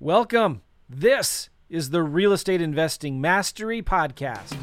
Welcome. This is the Real Estate Investing Mastery Podcast.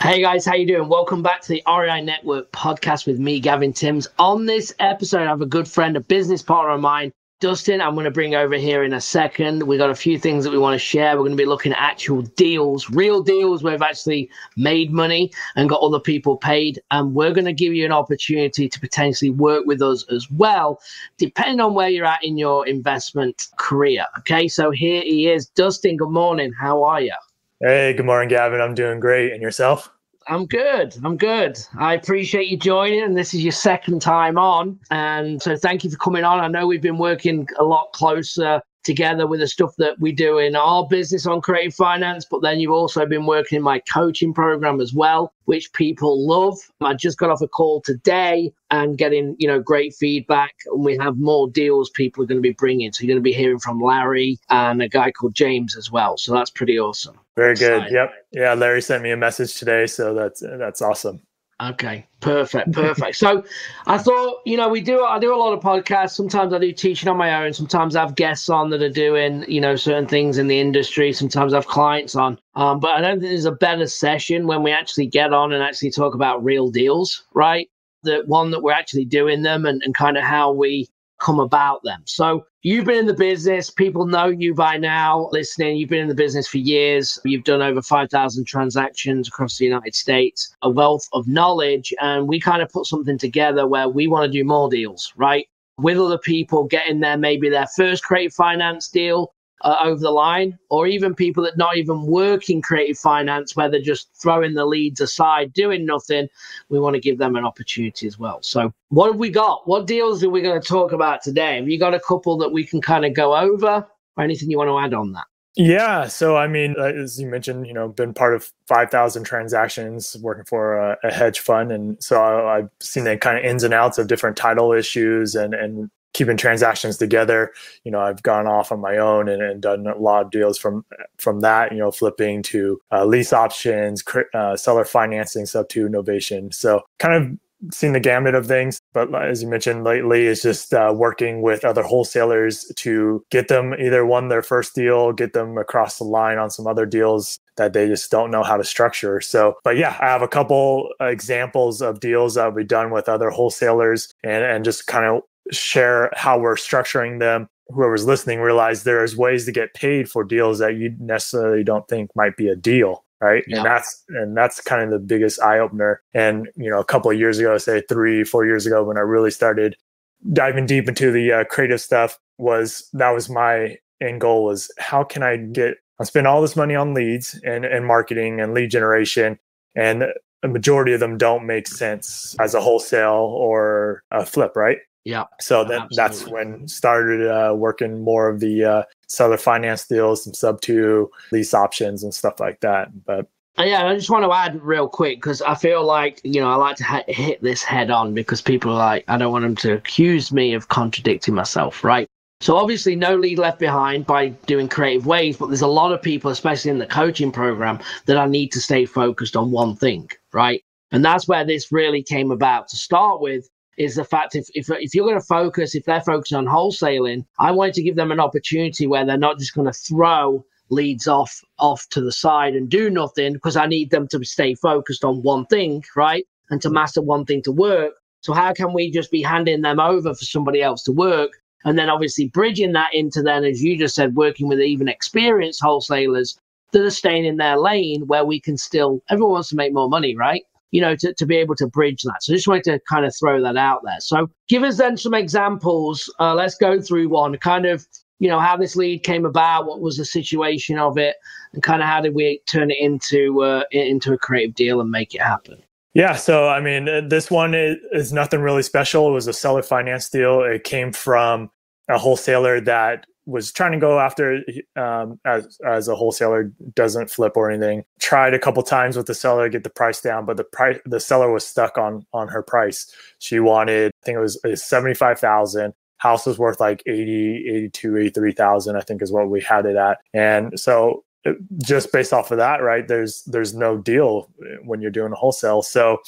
Hey guys, how you doing? Welcome back to the REI Network podcast with me, Gavin Timms. On this episode, I have a good friend, a business partner of mine, Dustin. I'm going to bring over here in a second. We got a few things that we want to share. We're going to be looking at actual deals, real deals where we've actually made money and got other people paid. And we're going to give you an opportunity to potentially work with us as well, depending on where you're at in your investment career. Okay, so here he is. Dustin, good morning. How are you? Hey, good morning, Gavin. I'm doing great. And yourself? I'm good. I'm good. I appreciate you joining, and this is your second time on. And so, thank you for coming on. I know we've been working a lot closer together with the stuff that we do in our business on creative finance, but then you've also been working in my coaching program as well, which people love. I just got off a call today and getting, you know, great feedback. And we have more deals people are going to be bringing. So you're going to be hearing from Larry and a guy called James as well. So that's pretty awesome. Very good. Yep. Yeah, Larry sent me a message today, so that's that's awesome. Okay, perfect, perfect. so I thought, you know, we do I do a lot of podcasts. Sometimes I do teaching on my own. Sometimes I have guests on that are doing, you know, certain things in the industry. Sometimes I have clients on. Um, but I don't think there's a better session when we actually get on and actually talk about real deals, right? The one that we're actually doing them and, and kind of how we come about them. So you've been in the business. People know you by now listening. You've been in the business for years. You've done over 5,000 transactions across the United States, a wealth of knowledge. And we kind of put something together where we want to do more deals, right? With other people getting there, maybe their first creative finance deal uh, over the line, or even people that not even work in creative finance, where they're just throwing the leads aside, doing nothing. We want to give them an opportunity as well. So, what have we got? What deals are we going to talk about today? Have you got a couple that we can kind of go over, or anything you want to add on that? Yeah. So, I mean, uh, as you mentioned, you know, been part of 5,000 transactions working for a, a hedge fund. And so I, have seen the kind of ins and outs of different title issues and, and keeping transactions together. You know, I've gone off on my own and, and done a lot of deals from from that. You know, flipping to uh, lease options, uh, seller financing, sub to innovation. So kind of seen the gamut of things. But as you mentioned lately, is just uh, working with other wholesalers to get them either won their first deal, get them across the line on some other deals that they just don't know how to structure. So, but yeah, I have a couple examples of deals that we've done with other wholesalers and, and just kind of share how we're structuring them. Whoever's listening realize there's ways to get paid for deals that you necessarily don't think might be a deal right? Yeah. and that's and that's kind of the biggest eye opener. And you know a couple of years ago say three four years ago when i really started diving deep into the uh, creative stuff was that was my end goal was how can i get i spend all this money on leads and, and marketing and lead generation and a majority of them don't make sense as a wholesale or a flip right yeah. So that that's when started uh, working more of the uh, seller finance deals, some sub two lease options and stuff like that. But uh, yeah, I just want to add real quick because I feel like you know I like to ha- hit this head on because people are like I don't want them to accuse me of contradicting myself, right? So obviously, no lead left behind by doing creative ways, but there's a lot of people, especially in the coaching program, that I need to stay focused on one thing, right? And that's where this really came about to start with is the fact if, if, if you're going to focus, if they're focusing on wholesaling, I wanted to give them an opportunity where they're not just going to throw leads off off to the side and do nothing because I need them to stay focused on one thing, right? And to master one thing to work. So how can we just be handing them over for somebody else to work? And then obviously bridging that into then, as you just said, working with even experienced wholesalers that are staying in their lane where we can still everyone wants to make more money, right? You know, to, to be able to bridge that. So just wanted to kind of throw that out there. So give us then some examples. Uh, let's go through one kind of, you know, how this lead came about, what was the situation of it, and kind of how did we turn it into uh, into a creative deal and make it happen. Yeah, so I mean, uh, this one is, is nothing really special. It was a seller finance deal. It came from a wholesaler that was trying to go after um, as as a wholesaler doesn't flip or anything. Tried a couple times with the seller get the price down, but the price the seller was stuck on on her price. She wanted I think it was, was seventy five thousand. House was worth like 80, 82, 83,000, I think is what we had it at. And so just based off of that, right? There's there's no deal when you're doing a wholesale. So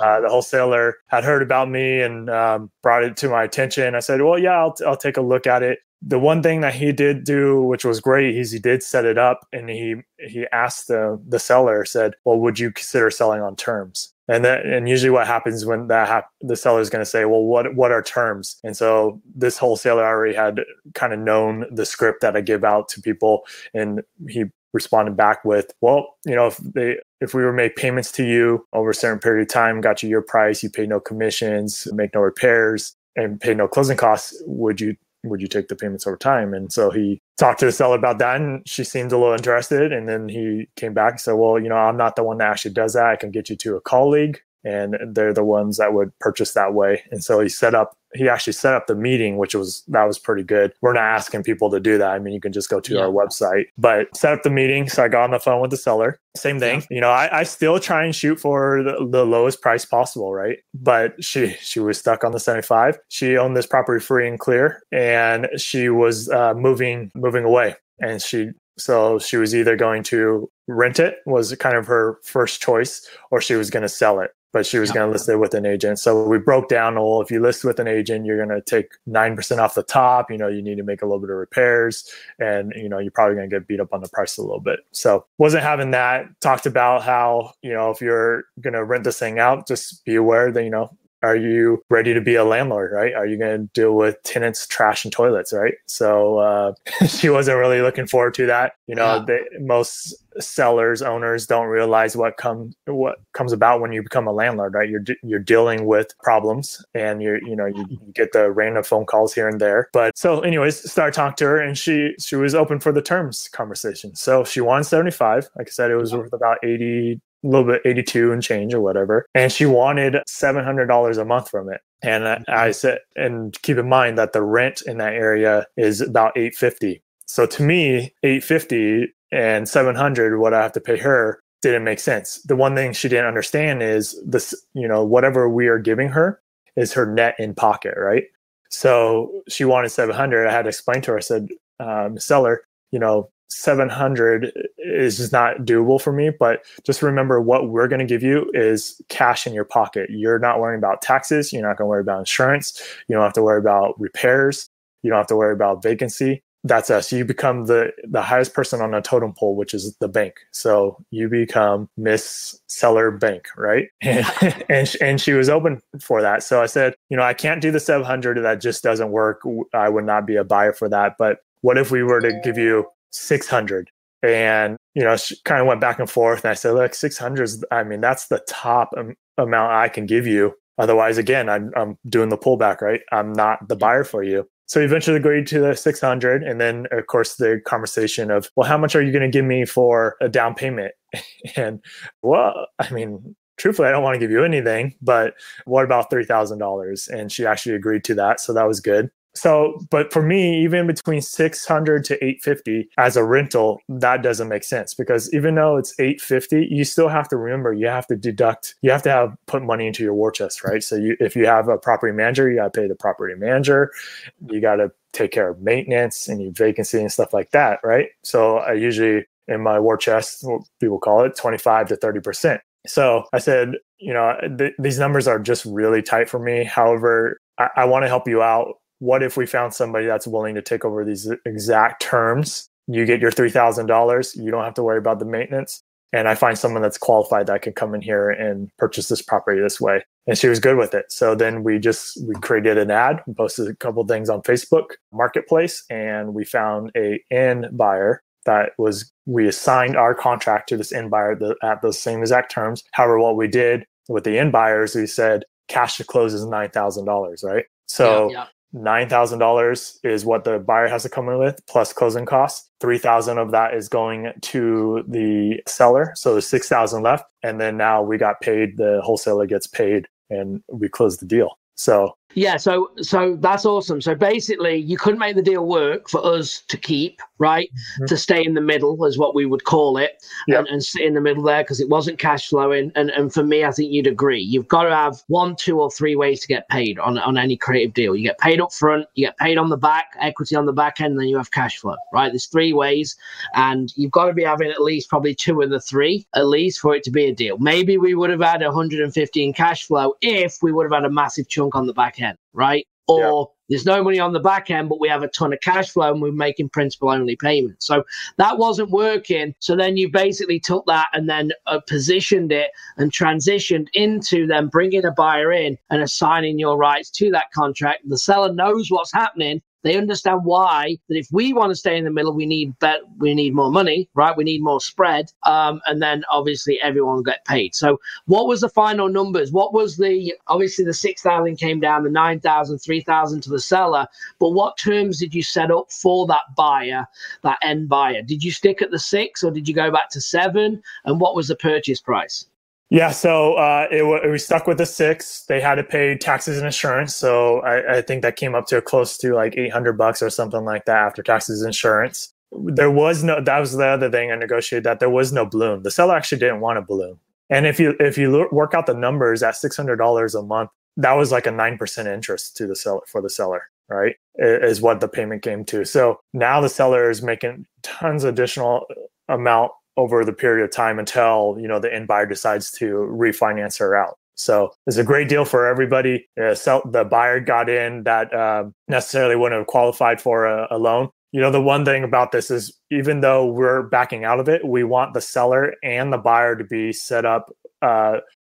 uh, the wholesaler had heard about me and um, brought it to my attention. I said, "Well, yeah, I'll, I'll take a look at it." The one thing that he did do, which was great, is he did set it up and he he asked the the seller, said, "Well, would you consider selling on terms?" And that, and usually what happens when that hap- the seller is going to say, well, what what are terms? And so this wholesaler already had kind of known the script that I give out to people, and he responded back with, well, you know, if they if we were make payments to you over a certain period of time, got you your price, you pay no commissions, make no repairs, and pay no closing costs, would you would you take the payments over time? And so he talked to the seller about that and she seemed a little interested. And then he came back and said, Well, you know, I'm not the one that actually does that. I can get you to a colleague and they're the ones that would purchase that way. And so he set up he actually set up the meeting, which was that was pretty good. We're not asking people to do that. I mean, you can just go to yeah. our website, but set up the meeting. So I got on the phone with the seller. Same thing. Yeah. You know, I, I, still try and shoot for the, the, lowest price possible, right? But she she was stuck on the 75. She owned this property free and clear, and she was uh, moving moving away. And she so she was either going to rent it was kind of her first choice, or she was going to sell it but she was yeah. going to list it with an agent. So we broke down, well, if you list with an agent, you're going to take 9% off the top. You know, you need to make a little bit of repairs and, you know, you're probably going to get beat up on the price a little bit. So wasn't having that. Talked about how, you know, if you're going to rent this thing out, just be aware that, you know, are you ready to be a landlord right? Are you going to deal with tenants trash and toilets right? So uh, she wasn't really looking forward to that. You know yeah. they, most sellers owners don't realize what comes what comes about when you become a landlord right? You're you're dealing with problems and you're you know you, you get the random phone calls here and there. But so anyways start talking to her and she she was open for the terms conversation. So she won 75 like i said it was worth about 80 a little bit 82 and change or whatever. And she wanted $700 a month from it. And I, I said and keep in mind that the rent in that area is about 850 so to me 850 and 700 what i have to pay her didn't make sense. The one thing she didn't understand is this you know whatever we are giving her is her net in pocket right? So she wanted 700 i had to explain to her. I said um, seller you know 700 is just not doable for me but just remember what we're going to give you is cash in your pocket. You're not worrying about taxes you're not going to worry about insurance you don't have to worry about repairs you don't have to worry about vacancy. That's us. You become the the highest person on a totem pole which is the bank. So you become miss seller bank right? And and, and she was open for that. So i said you know i can't do the 700 that just doesn't work. I would not be a buyer for that. But what if we were to give you 600 and you know kind of went back and forth and i said look 600 is i mean that's the top am- amount i can give you. Otherwise again I'm, I'm doing the pullback right? I'm not the buyer for you. So eventually agreed to the 600 and then of course the conversation of well how much are you going to give me for a down payment? And well i mean truthfully i don't want to give you anything but what about $3000 and she actually agreed to that so that was good so, but for me, even between 600 to 850 as a rental, that doesn't make sense because even though it's 850, you still have to remember you have to deduct, you have to have put money into your war chest, right? So, you, if you have a property manager, you got to pay the property manager, you got to take care of maintenance and your vacancy and stuff like that, right? So, I usually in my war chest, what people call it 25 to 30 percent. So I said, you know, th- these numbers are just really tight for me. However, I, I want to help you out what if we found somebody that's willing to take over these exact terms? You get your $3,000. You don't have to worry about the maintenance. And I find someone that's qualified that can come in here and purchase this property this way. And she was good with it. So then we just, we created an ad, posted a couple things on Facebook Marketplace, and we found a end buyer that was, we assigned our contract to this end buyer at those same exact terms. However, what we did with the end buyers, we said cash to close is $9,000, right? So yeah, yeah. $9,000 is what the buyer has to come in with plus closing costs. 3,000 of that is going to the seller. So there's 6,000 left. And then now we got paid, the wholesaler gets paid and we close the deal. So Yeah, so so that's awesome. So basically, you couldn't make the deal work for us to keep, right? Mm-hmm. To stay in the middle is what we would call it, yep. and, and sit in the middle there because it wasn't cash flowing. And and for me, I think you'd agree. You've got to have one, two, or three ways to get paid on on any creative deal. You get paid up front, you get paid on the back, equity on the back end, and then you have cash flow, right? There's three ways, and you've got to be having at least probably two of the three, at least for it to be a deal. Maybe we would have had 115 cash flow if we would have had a massive chunk on the back end right? Or yeah. there's no money on the back end, but we have a ton of cash flow and we're making principal only payments. So that wasn't working. So then you basically took that and then uh, positioned it and transitioned into then bringing a buyer in and assigning your rights to that contract. The seller knows what's happening they understand why that if we want to stay in the middle, we need bet we need more money, right? We need more spread, um, and then obviously everyone will get paid. So, what was the final numbers? What was the obviously the six thousand came down, the 9,000, 3,000 to the seller, but what terms did you set up for that buyer, that end buyer? Did you stick at the six or did you go back to seven? And what was the purchase price? Yeah, so uh, it, we stuck with the six. They had to pay taxes and insurance, so I, I think that came up to close to like eight hundred bucks or something like that after taxes and insurance. There was no. That was the other thing I negotiated. That there was no balloon. The seller actually didn't want a balloon. And if you if you work out the numbers at six hundred dollars a month, that was like a nine percent interest to the seller for the seller, right? Is what the payment came to. So now the seller is making tons additional amount over the period of time until you know the end buyer decides to refinance her out. So it's a great deal for everybody. Uh, sell, the buyer got in that uh, necessarily wouldn't have qualified for a, a loan. You know, the one thing about this is even though we're backing out of it, we want the seller and the buyer to be set up uh,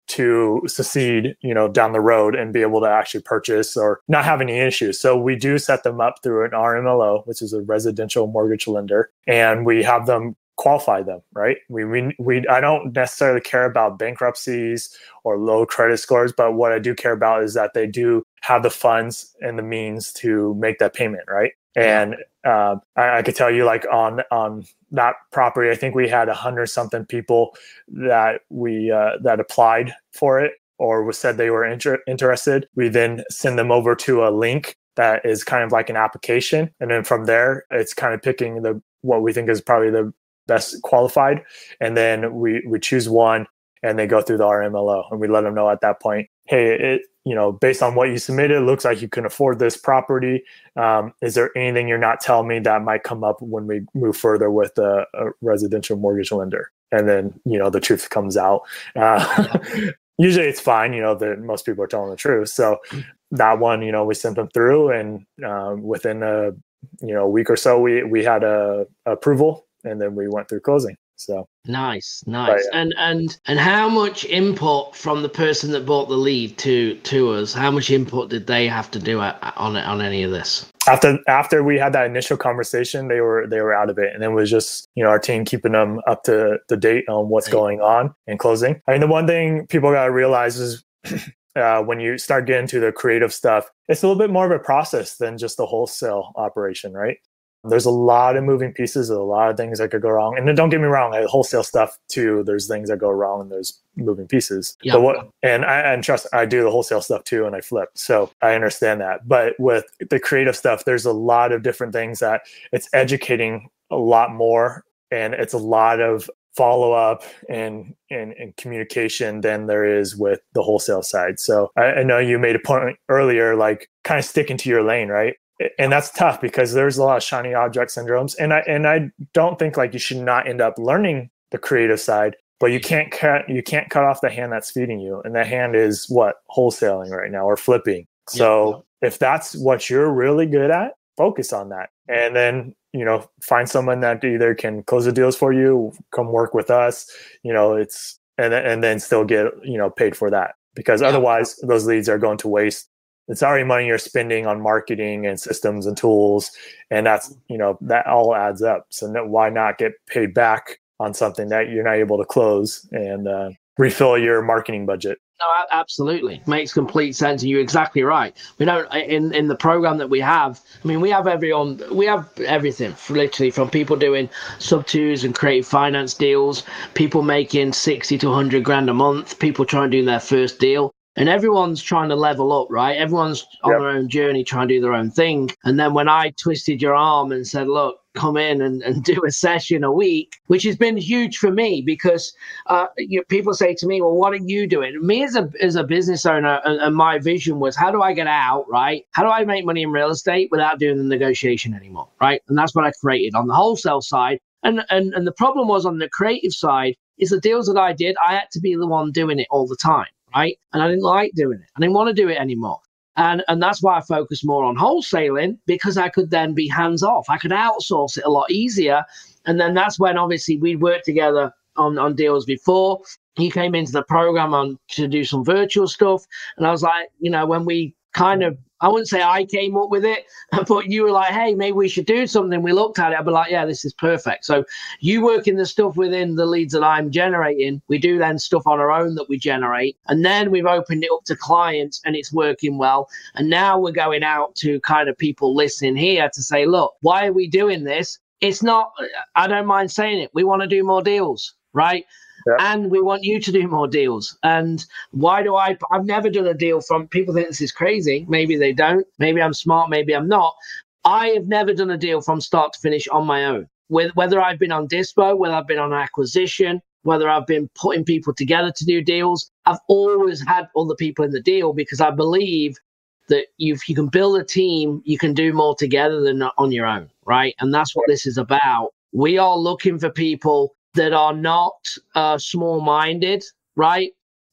to succeed, you know, down the road and be able to actually purchase or not have any issues. So we do set them up through an RMLO, which is a residential mortgage lender, and we have them qualify them, right? We, we, we, I don't necessarily care about bankruptcies or low credit scores, but what I do care about is that they do have the funds and the means to make that payment, right? And uh, I, I could tell you, like on on that property, I think we had a hundred something people that we uh, that applied for it or was said they were inter- interested. We then send them over to a link that is kind of like an application, and then from there, it's kind of picking the what we think is probably the best qualified, and then we we choose one, and they go through the RMLO, and we let them know at that point, hey, it you know based on what you submitted, it looks like you can afford this property. Um, is there anything you're not telling me that might come up when we move further with a, a residential mortgage lender? And then you know the truth comes out. Uh, usually it's fine, you know that most people are telling the truth. So that one, you know, we sent them through, and um, within a you know a week or so, we we had a approval and then we went through closing. So nice, nice. Yeah. And and and how much input from the person that bought the lead to to us? How much input did they have to do on on any of this? After after we had that initial conversation, they were they were out of it, and it was just you know our team keeping them up to the date on what's right. going on and closing. I mean, the one thing people got to realize is. Uh, when you start getting to the creative stuff, it's a little bit more of a process than just the wholesale operation, right? There's a lot of moving pieces, a lot of things that could go wrong. And don't get me wrong, I wholesale stuff too. There's things that go wrong and there's moving pieces. Yeah. But what and I and trust I do the wholesale stuff too and I flip. So I understand that. But with the creative stuff, there's a lot of different things that it's educating a lot more and it's a lot of follow up and, and, and communication than there is with the wholesale side. So I, I, know you made a point earlier, like kind of sticking to your lane, right? And that's tough because there's a lot of shiny object syndromes. And i and i don't think like you should not end up learning the creative side but you can't cut you can't cut off the hand that's feeding you. And that hand is what? Wholesaling right now or flipping. So yeah. if that's what you're really good at focus on that. And then you know find someone that either can close the deals for you come work with us you know it's and, and then still get you know paid for that. Because yeah. otherwise those leads are going to waste it's already money you're spending on marketing and systems and tools and that's you know that all adds up. So no, why not get paid back on something that you're not able to close and uh, refill your marketing budget? No absolutely. Makes complete sense and you're exactly right. We know in in the program that we have i mean we have everyone we have everything literally from people doing sub twos and creative finance deals people making 60 to 100 grand a month people trying to do their first deal and everyone's trying to level up, right? Everyone's on Yep. their own journey, trying to do their own thing. And then when I twisted your arm and said, look, come in and, and do a session a week, which has been huge for me because uh, you people say to me, well, what are you doing? Me as a, as a business owner, and, and my vision was, how do I get out, right? How do I make money in real estate without doing the negotiation anymore, right? And that's what I created on the wholesale side. And, and, and the problem was on the creative side is the deals that I did, I had to be the one doing it all the time, right? And I didn't like doing it. I didn't want to do it anymore. And, and that's why I focus more on wholesaling because I could then be hands off. I could outsource it a lot easier. And then that's when obviously we'd worked together on, on deals before. He came into the program on to do some virtual stuff. And I was like, you know, when we kind of I wouldn't say I came up with it, but you were like, hey, maybe we should do something. We looked at it, I'd be like, yeah, this is perfect. So you work in the stuff within the leads that I'm generating. We do then stuff on our own that we generate. And then we've opened it up to clients and it's working well. And now we're going out to kind of people listening here to say, look, why are we doing this? It's not, I don't mind saying it. We want to do more deals, right? Yeah. And we want you to do more deals. And why do I? I've never done a deal from people think this is crazy. Maybe they don't. Maybe I'm smart. Maybe I'm not. I have never done a deal from start to finish on my own. With whether I've been on Dispo, whether I've been on acquisition, whether I've been putting people together to do deals, I've always had other people in the deal because I believe that if you can build a team, you can do more together than on your own, right? And that's what this is about. We are looking for people that are not uh, small minded, right?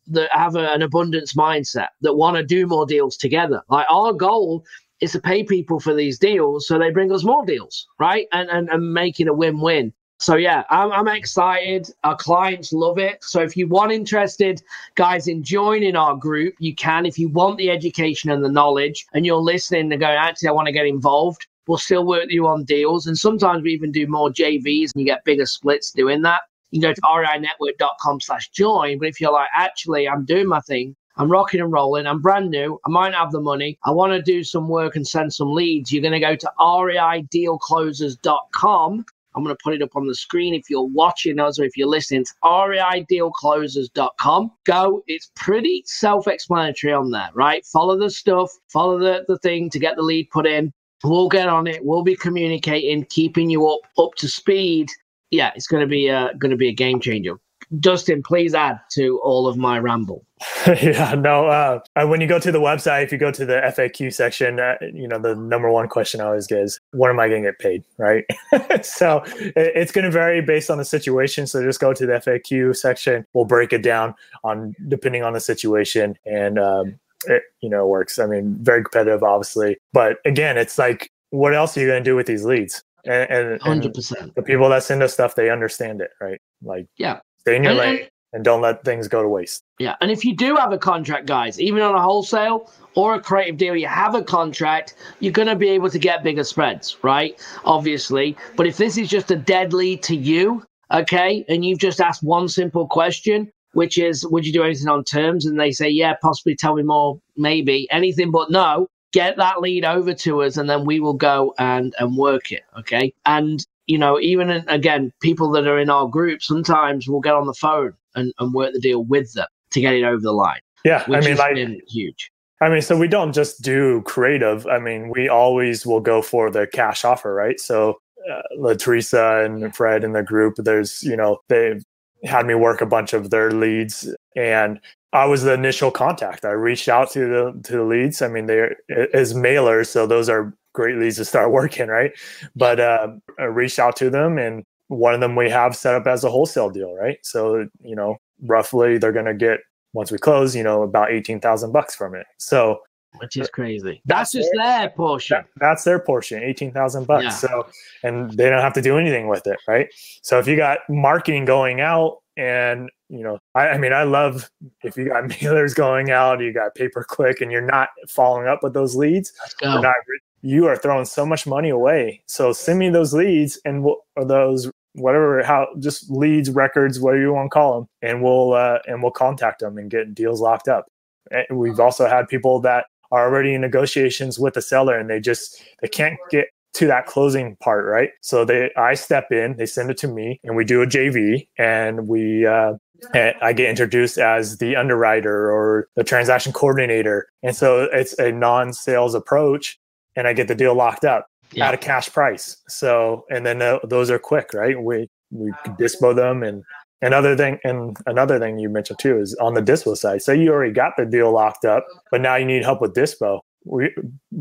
That have a, an abundance mindset, that want to do more deals together. Like our goal is to pay people for these deals so they bring us more deals, right? And and, and a win win. So yeah, I'm, I'm excited. Our clients love it. So if you want interested guys in joining our group, you can. If you want the education and the knowledge, and you're listening and going, actually, I want to get involved. We'll still work with you on deals, and sometimes we even do more JVs, and you get bigger splits doing that. You can go to reinetwork.com slash join. But if you're like, actually, I'm doing my thing, I'm rocking and rolling, I'm brand new, I might have the money, I want to do some work and send some leads, you're going to go to reidealclosers.com. I'm going to put it up on the screen if you're watching us or if you're listening. It's reidealclosers.com. Go. It's pretty self explanatory on there, right? Follow the stuff, follow the, the thing to get the lead put in. We'll get on it. We'll be communicating, keeping you up up to speed. Yeah, it's going to be a going to be a game changer. Dustin, please add to all of my ramble. yeah, no. Uh, uh, when you go to the website, if you go to the FAQ section, uh, you know the number one question I always get is, "When am I going to get paid?" Right. so it, it's going to vary based on the situation. So just go to the FAQ section. We'll break it down on depending on the situation, and um, it you know works. I mean, very competitive, obviously, but again, it's like, what else are you going to do with these leads? And, and, Hundred percent. the people that send us stuff, they understand it, right? Like, Yeah. stay in your And- lane and- and don't let things go to waste. Yeah, and if you do have a contract, guys, even on a wholesale or a creative deal, you have a contract, you're going to be able to get bigger spreads, right? Obviously. But if this is just a dead lead to you, okay, and you've just asked one simple question, which is, would you do anything on terms? And they say, yeah, possibly tell me more, maybe anything but no. Get that lead over to us, and then we will go and and work it, okay? And you know, even again, people that are in our group sometimes will get on the phone and, and work the deal with them to get it over the line, Yeah, which I mean, like, huge. I mean, so we don't just do creative. I mean, we always will go for the cash offer, right? So, uh, Lateresa and Fred in the group, there's, you know, they've had me work a bunch of their leads, and I was the initial contact. I reached out to the to the leads. I mean, they're as mailers, so those are great leads to start working, right? But uh, I reached out to them, and one of them we have set up as a wholesale deal, right? So, you know, roughly they're going to get once we close, you know, about 18,000 bucks from it. So Which is crazy. That's just it. their portion. that, that's their portion, 18,000 bucks. Yeah. So, and they don't have to do anything with it. Right. So if you got marketing going out and, you know, I, I mean, I love if you got mailers going out, you got pay per click and you're not following up with those leads, Let's you're go. not, you are throwing so much money away. So send me those leads and we'll, or those whatever how just leads records whatever you want to call them and we'll uh, and we'll contact them and get deals locked up and we've also had people that are already in negotiations with the seller and they just they can't get to that closing part right so they i step in they send it to me and we do a jv and we uh, And I get introduced as the underwriter or the transaction coordinator. And so it's a non sales approach, and I get the deal locked up yeah. at a cash price. So, and then uh, those are quick, right? We, we dispo them and Another thing, and another thing you mentioned too is on the dispo side. Say you already got the deal locked up, but now you need help with dispo. We,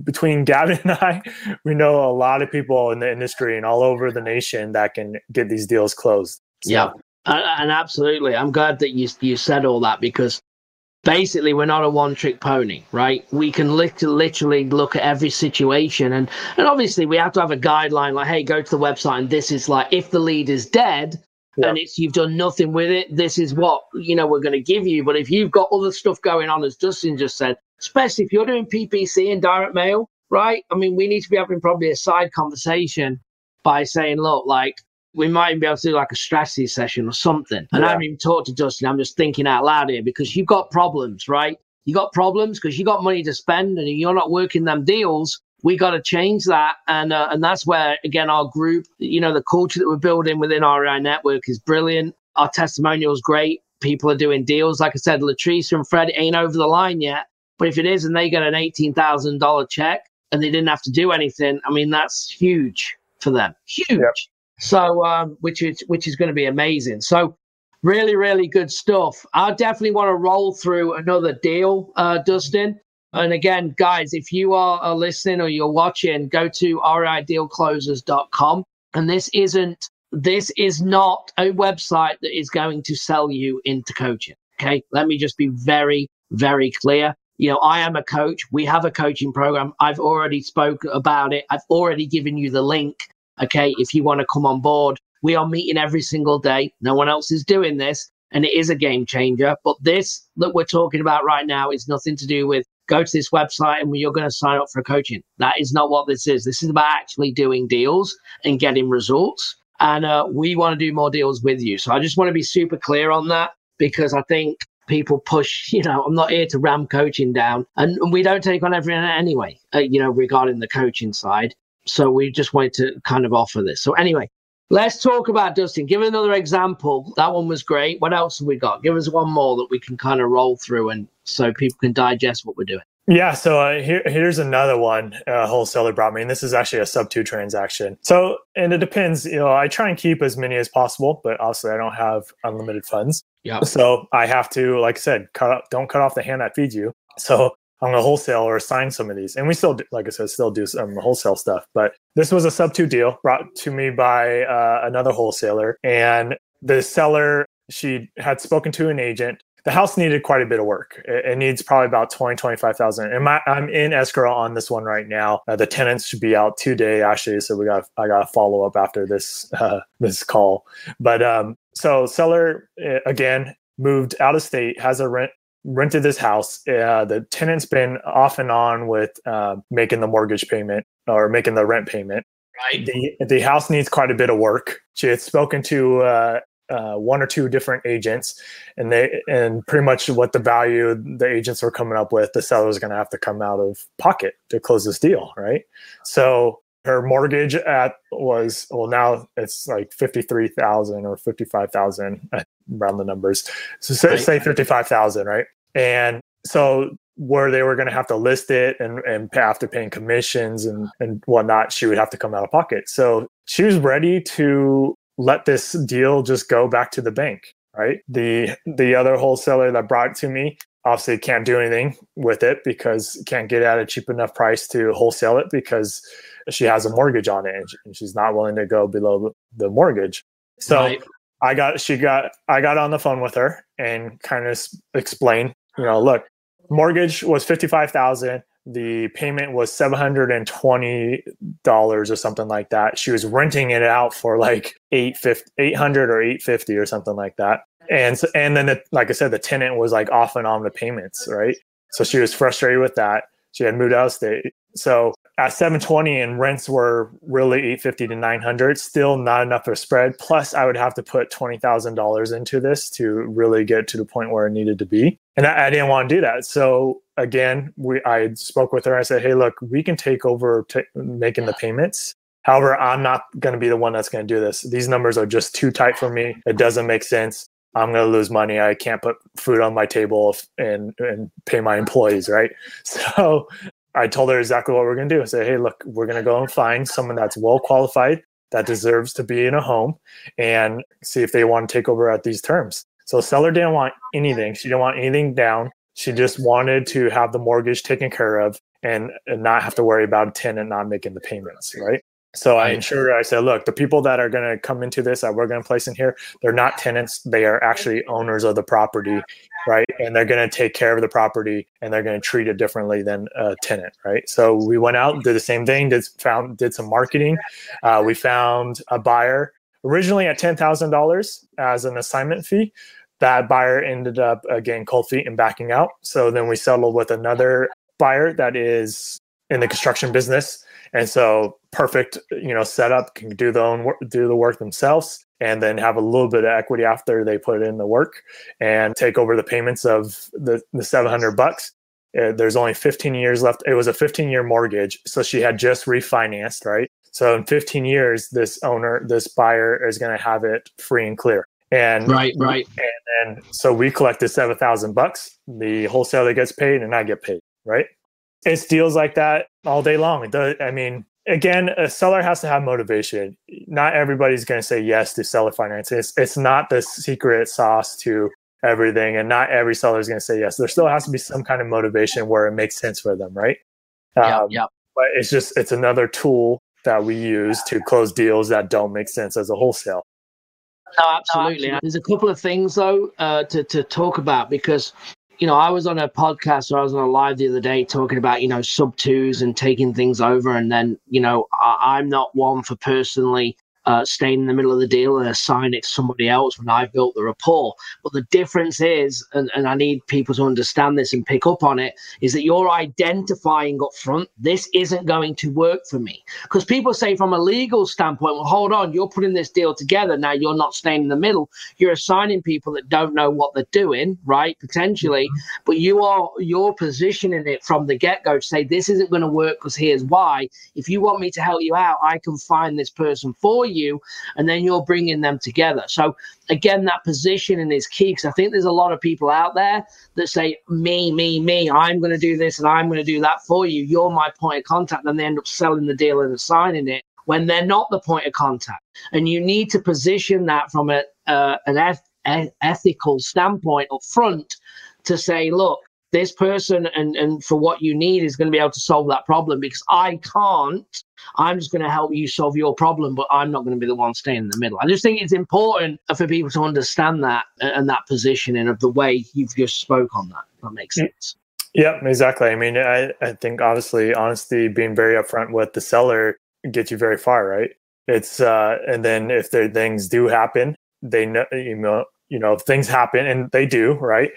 between Gavin and I, we know a lot of people in the industry and all over the nation that can get these deals closed. So. Yeah, and absolutely, I'm glad that you you said all that because basically we're not a one trick pony right we can literally look at every situation and and obviously we have to have a guideline like hey go to the website and this is like if the lead is dead Yep. and it's you've done nothing with it. This is what you know we're going to give you. But if you've got other stuff going on, as Dustin just said, especially if you're doing PPC and direct mail, right? I mean, we need to be having probably a side conversation by saying, look, like we might be able to do like a strategy session or something. And yeah. I haven't even talked to Dustin. I'm just thinking out loud here because you've got problems, right? You got problems because you got money to spend and you're not working them deals we got to change that. And uh, and that's where again our group you know the culture that we're building within our, network is brilliant. Our testimonial is great. People are doing deals. Like i said latrice and fred ain't over the line yet but if it is and they get an $18000 check and they didn't have to do anything i mean that's huge for them. Huge. Yep. so um, which is which is going to be amazing. So really really good stuff. I definitely want to roll through another deal uh, dustin and again, guys, if you are listening or you're watching, go to reidealclosers.com. And this isn't, this is not a website that is going to sell you into coaching. Okay. Let me just be very, very clear. You know, I am a coach. We have a coaching program. I've already spoke about it. I've already given you the link. Okay. If you want to come on board, we are meeting every single day. No one else is doing this and it is a game changer. But this that we're talking about right now is nothing to do with go to this website and you're going to sign up for coaching. That is not what this is. This is about actually doing deals and getting results. And uh, we want to do more deals with you. So I just want to be super clear on that because I think people push, you know, I'm not here to ram coaching down. And, and we don't take on everything anyway, uh, you know, regarding the coaching side. So we just wanted to kind of offer this. So anyway, Let's talk about Dustin. Give another example. That one was great. What else have we got? Give us one more that we can kind of roll through and so people can digest what we're doing. Yeah, so uh, here, here's another one uh, wholesaler brought me, and this is actually a sub two transaction. So, and it depends. You know, I try and keep as many as possible, but obviously I don't have unlimited funds. Yeah. So I have to, like I said, cut up, don't cut off the hand that feeds you. So I'm going to wholesale or assign some of these. And we still, like I said, still do some wholesale stuff. But this was a sub two deal brought to me by uh, another wholesaler. And the seller, she had spoken to an agent. The house needed quite a bit of work. It, needs probably about 20, 25,000. And I'm in escrow on this one right now. Uh, the tenants should be out today, actually. So we got, I got a follow up after this, uh, this call. But um, so seller, uh, again, moved out of state, has a rent rented this house. Uh, the tenant's been off and on with uh, making the mortgage payment or making the rent payment. Right. The the house needs quite a bit of work. She had spoken to uh, uh, one or two different agents, and they and pretty much what the value the agents were coming up with, the seller was going to have to come out of pocket to close this deal, right? So her mortgage at was well now it's like 53,000 or 55,000 around the numbers so say, right. say 55,000 right and so where they were going to have to list it and, and after paying commissions and, and whatnot, she would have to come out of pocket. So she was ready to let this deal just go back to the bank, right? The the other wholesaler that brought it to me obviously can't do anything with it because can't get at a cheap enough price to wholesale it because she has a mortgage on it and she's not willing to go below the mortgage. So right. I got she got I got on the phone with her and kind of explained you know, look, mortgage was 55,000. The payment was $720 or something like that. She was renting it out for like 850, 800 or 850 or something like that. And, so, and then, the, like I said, the tenant was like off and on the payments, right? So she was frustrated with that. She had moved out of state. So at 720 and rents were really 850 to 900 still not enough of a spread. Plus i would have to put $20000 into this to really get to the point where it needed to be. And i, I didn't want to do that. So again we i spoke with her. I said hey look we can take over t- making the payments. However i'm not going to be the one that's going to do this. These numbers are just too tight for me. It doesn't make sense I'm going to lose money. I can't put food on my table and, and pay my employees, right? So I told her exactly what we're going to do. I said, hey, look, we're going to go and find someone that's well qualified, that deserves to be in a home, and see if they want to take over at these terms. So seller didn't want anything. She didn't want anything down. She just wanted to have the mortgage taken care of and, and not have to worry about a tenant not making the payments, right? So I ensured I said, look, the people that are going to come into this that we're going to place in here, they're not tenants. They are actually owners of the property, right? And they're going to take care of the property and they're going to treat it differently than a tenant, right? So we went out, did the same thing, did found did some marketing. Uh, we found a buyer originally at ten thousand dollars as an assignment fee. That buyer ended up uh, getting cold feet and backing out. So then we settled with another buyer that is in the construction business and so perfect you know setup can do the own work, do the work themselves and then have a little bit of equity after they put in the work and take over the payments of the, the 700 bucks. Uh, there's only 15 years left. It was a 15 year mortgage so she had just refinanced right? So in 15 years this owner this buyer is going to have it free and clear. And right right. and then so we collected 7000 bucks. The wholesaler gets paid and i get paid right it's deals like that all day long. I mean, again, a seller has to have motivation. Not everybody's going to say yes to seller finance. It's, it's not the secret sauce to everything, and not every seller is going to say yes. There still has to be some kind of motivation where it makes sense for them, right? Yeah, um, yeah. But it's just it's another tool that we use to close deals that don't make sense as a wholesale. No, absolutely. There's a couple of things though uh, to to talk about because you know, I was on a podcast or I was on a live the other day talking about, you know, sub twos and taking things over. And then, you know, I, am not one for personally uh, staying in the middle of the deal and assign it to somebody else when I've built the rapport. But the difference is, and, and I need people to understand this and pick up on it, is that you're identifying up front, this isn't going to work for me. Because people say from a legal standpoint, well, hold on, you're putting this deal together. Now you're not staying in the middle. You're assigning people that don't know what they're doing, right? Potentially. Mm-hmm. But you are you're positioning it from the get-go to say this isn't going to work because here's why. If you want me to help you out, I can find this person for you you, and then you're bringing them together. So again, that positioning is key because I think there's a lot of people out there that say, me, me, me, I'm going to do this and I'm going to do that for you. You're my point of contact. And they end up selling the deal and assigning it when they're not the point of contact. And you need to position that from a, uh, an eth- ethical standpoint up front to say, look, this person and, and for what you need is going to be able to solve that problem because I can't. I'm just going to help you solve your problem, but I'm not going to be the one staying in the middle. I just think it's important for people to understand that and that positioning of the way you've just spoke on that. That makes sense. Yep, exactly. I mean, I, I think obviously honesty, being very upfront with the seller gets you very far, right? It's uh, and then if there things do happen, they know you know you know if things happen and they do, right?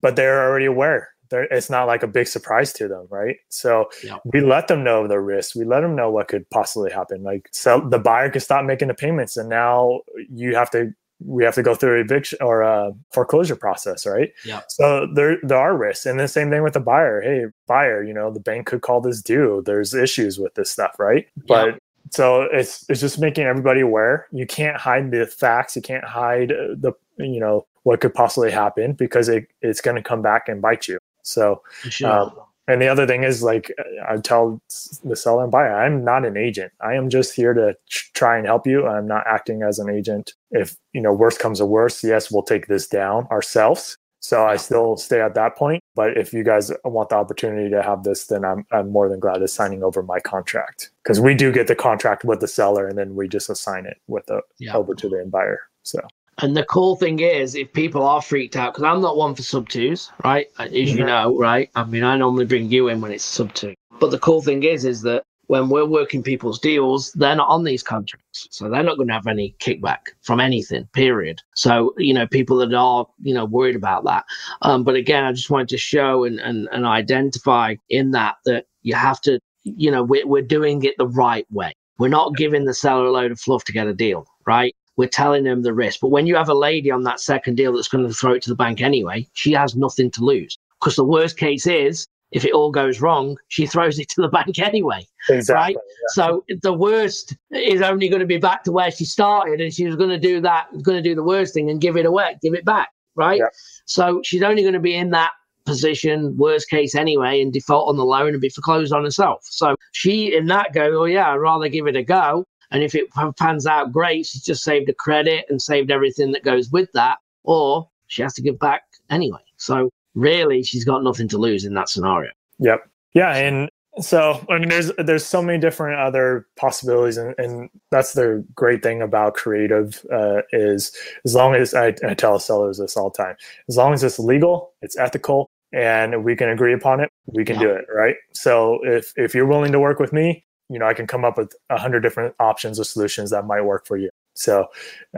But they're already aware it's not like a big surprise to them, right? So yeah. we let them know the risks. We let them know what could possibly happen. Like, so the buyer could stop making the payments, and now you have to we have to go through eviction or a foreclosure process, right? Yeah. So there there are risks, and the same thing with the buyer. Hey, buyer, you know the bank could call this due. There's issues with this stuff, right? But yeah. so it's it's just making everybody aware. You can't hide the facts. You can't hide uh, the you know what could possibly happen because it, it's going to come back and bite you. So, um, and the other thing is like I tell the seller and buyer, I'm not an agent. I am just here to try and help you. I'm not acting as an agent. If you know worst comes to worst, yes, we'll take this down ourselves. So I still stay at that point. But if you guys want the opportunity to have this, then I'm I'm more than glad to signing over my contract because we do get the contract with the seller and then we just assign it with the yeah. over to the buyer. So and the cool thing is, if people are freaked out, because I'm not one for sub twos, right? As you know, right? I mean, I normally bring you in when it's sub two. But the cool thing is, is that when we're working people's deals, they're not on these contracts. So they're not going to have any kickback from anything, period. So, you know, people that are, you know, worried about that. Um, but again, I just wanted to show and, and, and identify in that that you have to, you know, we're, we're doing it the right way. We're not giving the seller a load of fluff to get a deal, right? We're telling them the risk. But when you have a lady on that second deal that's going to throw it to the bank anyway, she has nothing to lose. Because the worst case is if it all goes wrong, she throws it to the bank anyway. Exactly. Right. Yeah. So the worst is only going to be back to where she started, and she was going to do that, going to do the worst thing and give it away, give it back. Right. Yeah. So she's only going to be in that position, worst case anyway, and default on the loan and be foreclosed on herself. So she, in that, go, oh yeah, I'd rather give it a go. And if it pans out great, she's just saved a credit and saved everything that goes with that, or she has to give back anyway. So really, she's got nothing to lose in that scenario. Yep. Yeah, and so I mean, there's there's so many different other possibilities, and, and that's the great thing about creative uh, is as long as I, I tell sellers this all the time, as long as it's legal, it's ethical, and we can agree upon it, we can yeah. do it, right? So if if you're willing to work with me, you know, I can come up with a hundred different options or solutions that might work for you. So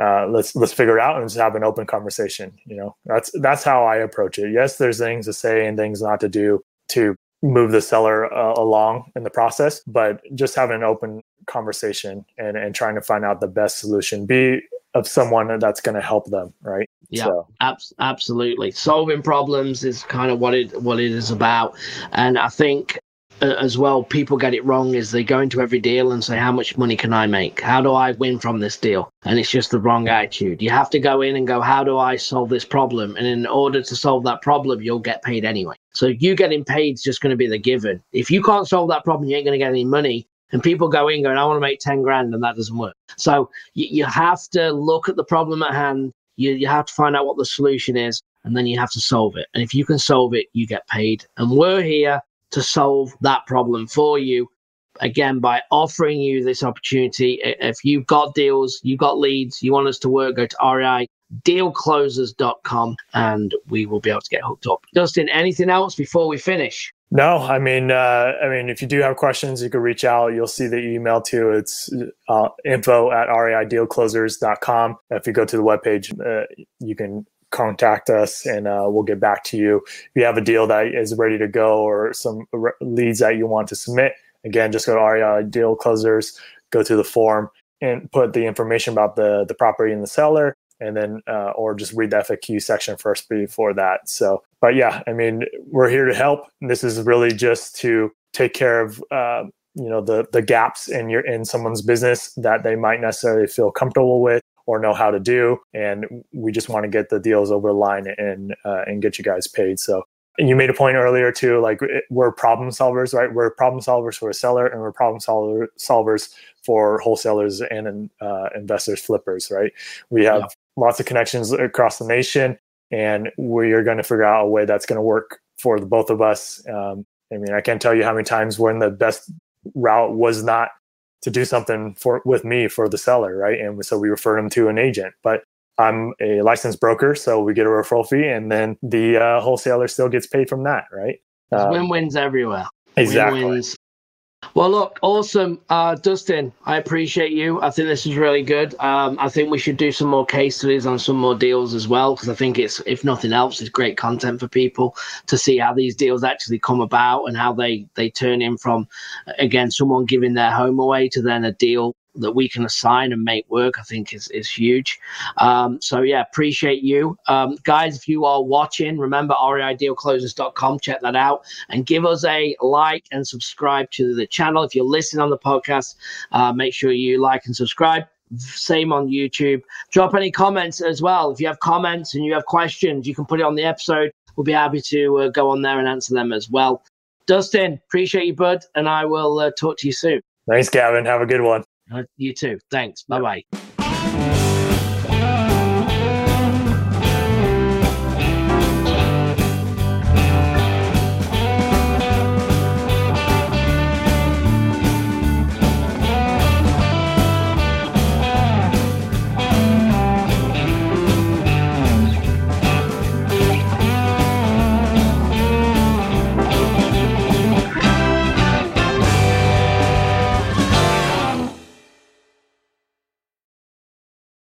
uh, let's let's figure it out and just have an open conversation. You know, that's that's how I approach it. Yes, there's things to say and things not to do to move the seller uh, along in the process, but just having an open conversation and and trying to find out the best solution. Be of someone that's going to help them, right? Yeah, so. ab- absolutely. Solving problems is kind of what it what it is about, and I think as well, people get it wrong is they go into every deal and say, How much money can I make? How do I win from this deal? And it's just the wrong attitude. You have to go in and go, How do I solve this problem? And in order to solve that problem, you'll get paid anyway. So you getting paid is just going to be the given. If you can't solve that problem, you ain't going to get any money. And people go in going, I want to make 10 grand, and that doesn't work. So you, you have to look at the problem at hand. You, you have to find out what the solution is, and then you have to solve it. And if you can solve it, you get paid. And we're here to solve that problem for you. Again, by offering you this opportunity, if you've got deals, you've got leads, you want us to work, go to REI dealclosers.com and we will be able to get hooked up. Dustin, anything else before we finish? No, I mean, uh, I mean, if you do have questions, you can reach out. You'll see the email too. It's uh, info at reidealclosers.com. If you go to the webpage, uh, you can contact us and uh, we'll get back to you. If you have a deal that is ready to go or some re- leads that you want to submit, again, just go to REI Deal Closers, go to the form and put the information about the, the property and the seller and then uh, or just read the FAQ section first before that. So, but yeah, I mean, we're here to help. This is really just to take care of uh, you know the the gaps in your in someone's business that they might necessarily feel comfortable with or know how to do. And we just want to get the deals over the line and uh, and get you guys paid. So and you made a point earlier too, like we're problem solvers, right? We're problem solvers for a seller, and we're problem solver, solvers for wholesalers and uh, investors, flippers, right? We have yeah. lots of connections across the nation, and we are going to figure out a way that's going to work for the both of us. Um, I mean, I can't tell you how many times when the best route was not to do something for with me for the seller, right? And so we refer them to an agent. But I'm a licensed broker, so we get a referral fee, and then the uh, wholesaler still gets paid from that, right? Um, win wins everywhere. Exactly. Win-wins well, look, awesome. Uh, Dustin, I appreciate you. I think this is really good. Um, I think we should do some more case studies on some more deals as well, because I think it's, if nothing else, it's great content for people to see how these deals actually come about and how they, they turn in from, again, someone giving their home away to then a deal that we can assign and make work, I think is, is huge. Um, so yeah, appreciate you. Um, guys, if you are watching, remember reidealclosers.com, check that out and give us a like and subscribe to the channel. If you're listening on the podcast, uh, make sure you like and subscribe. Same on YouTube. Drop any comments as well. If you have comments and you have questions, you can put it on the episode. We'll be happy to uh, go on there and answer them as well. Dustin, appreciate you, bud, and I will uh, talk to you soon. Thanks, Gavin. Have a good one. You too. Thanks. Bye bye.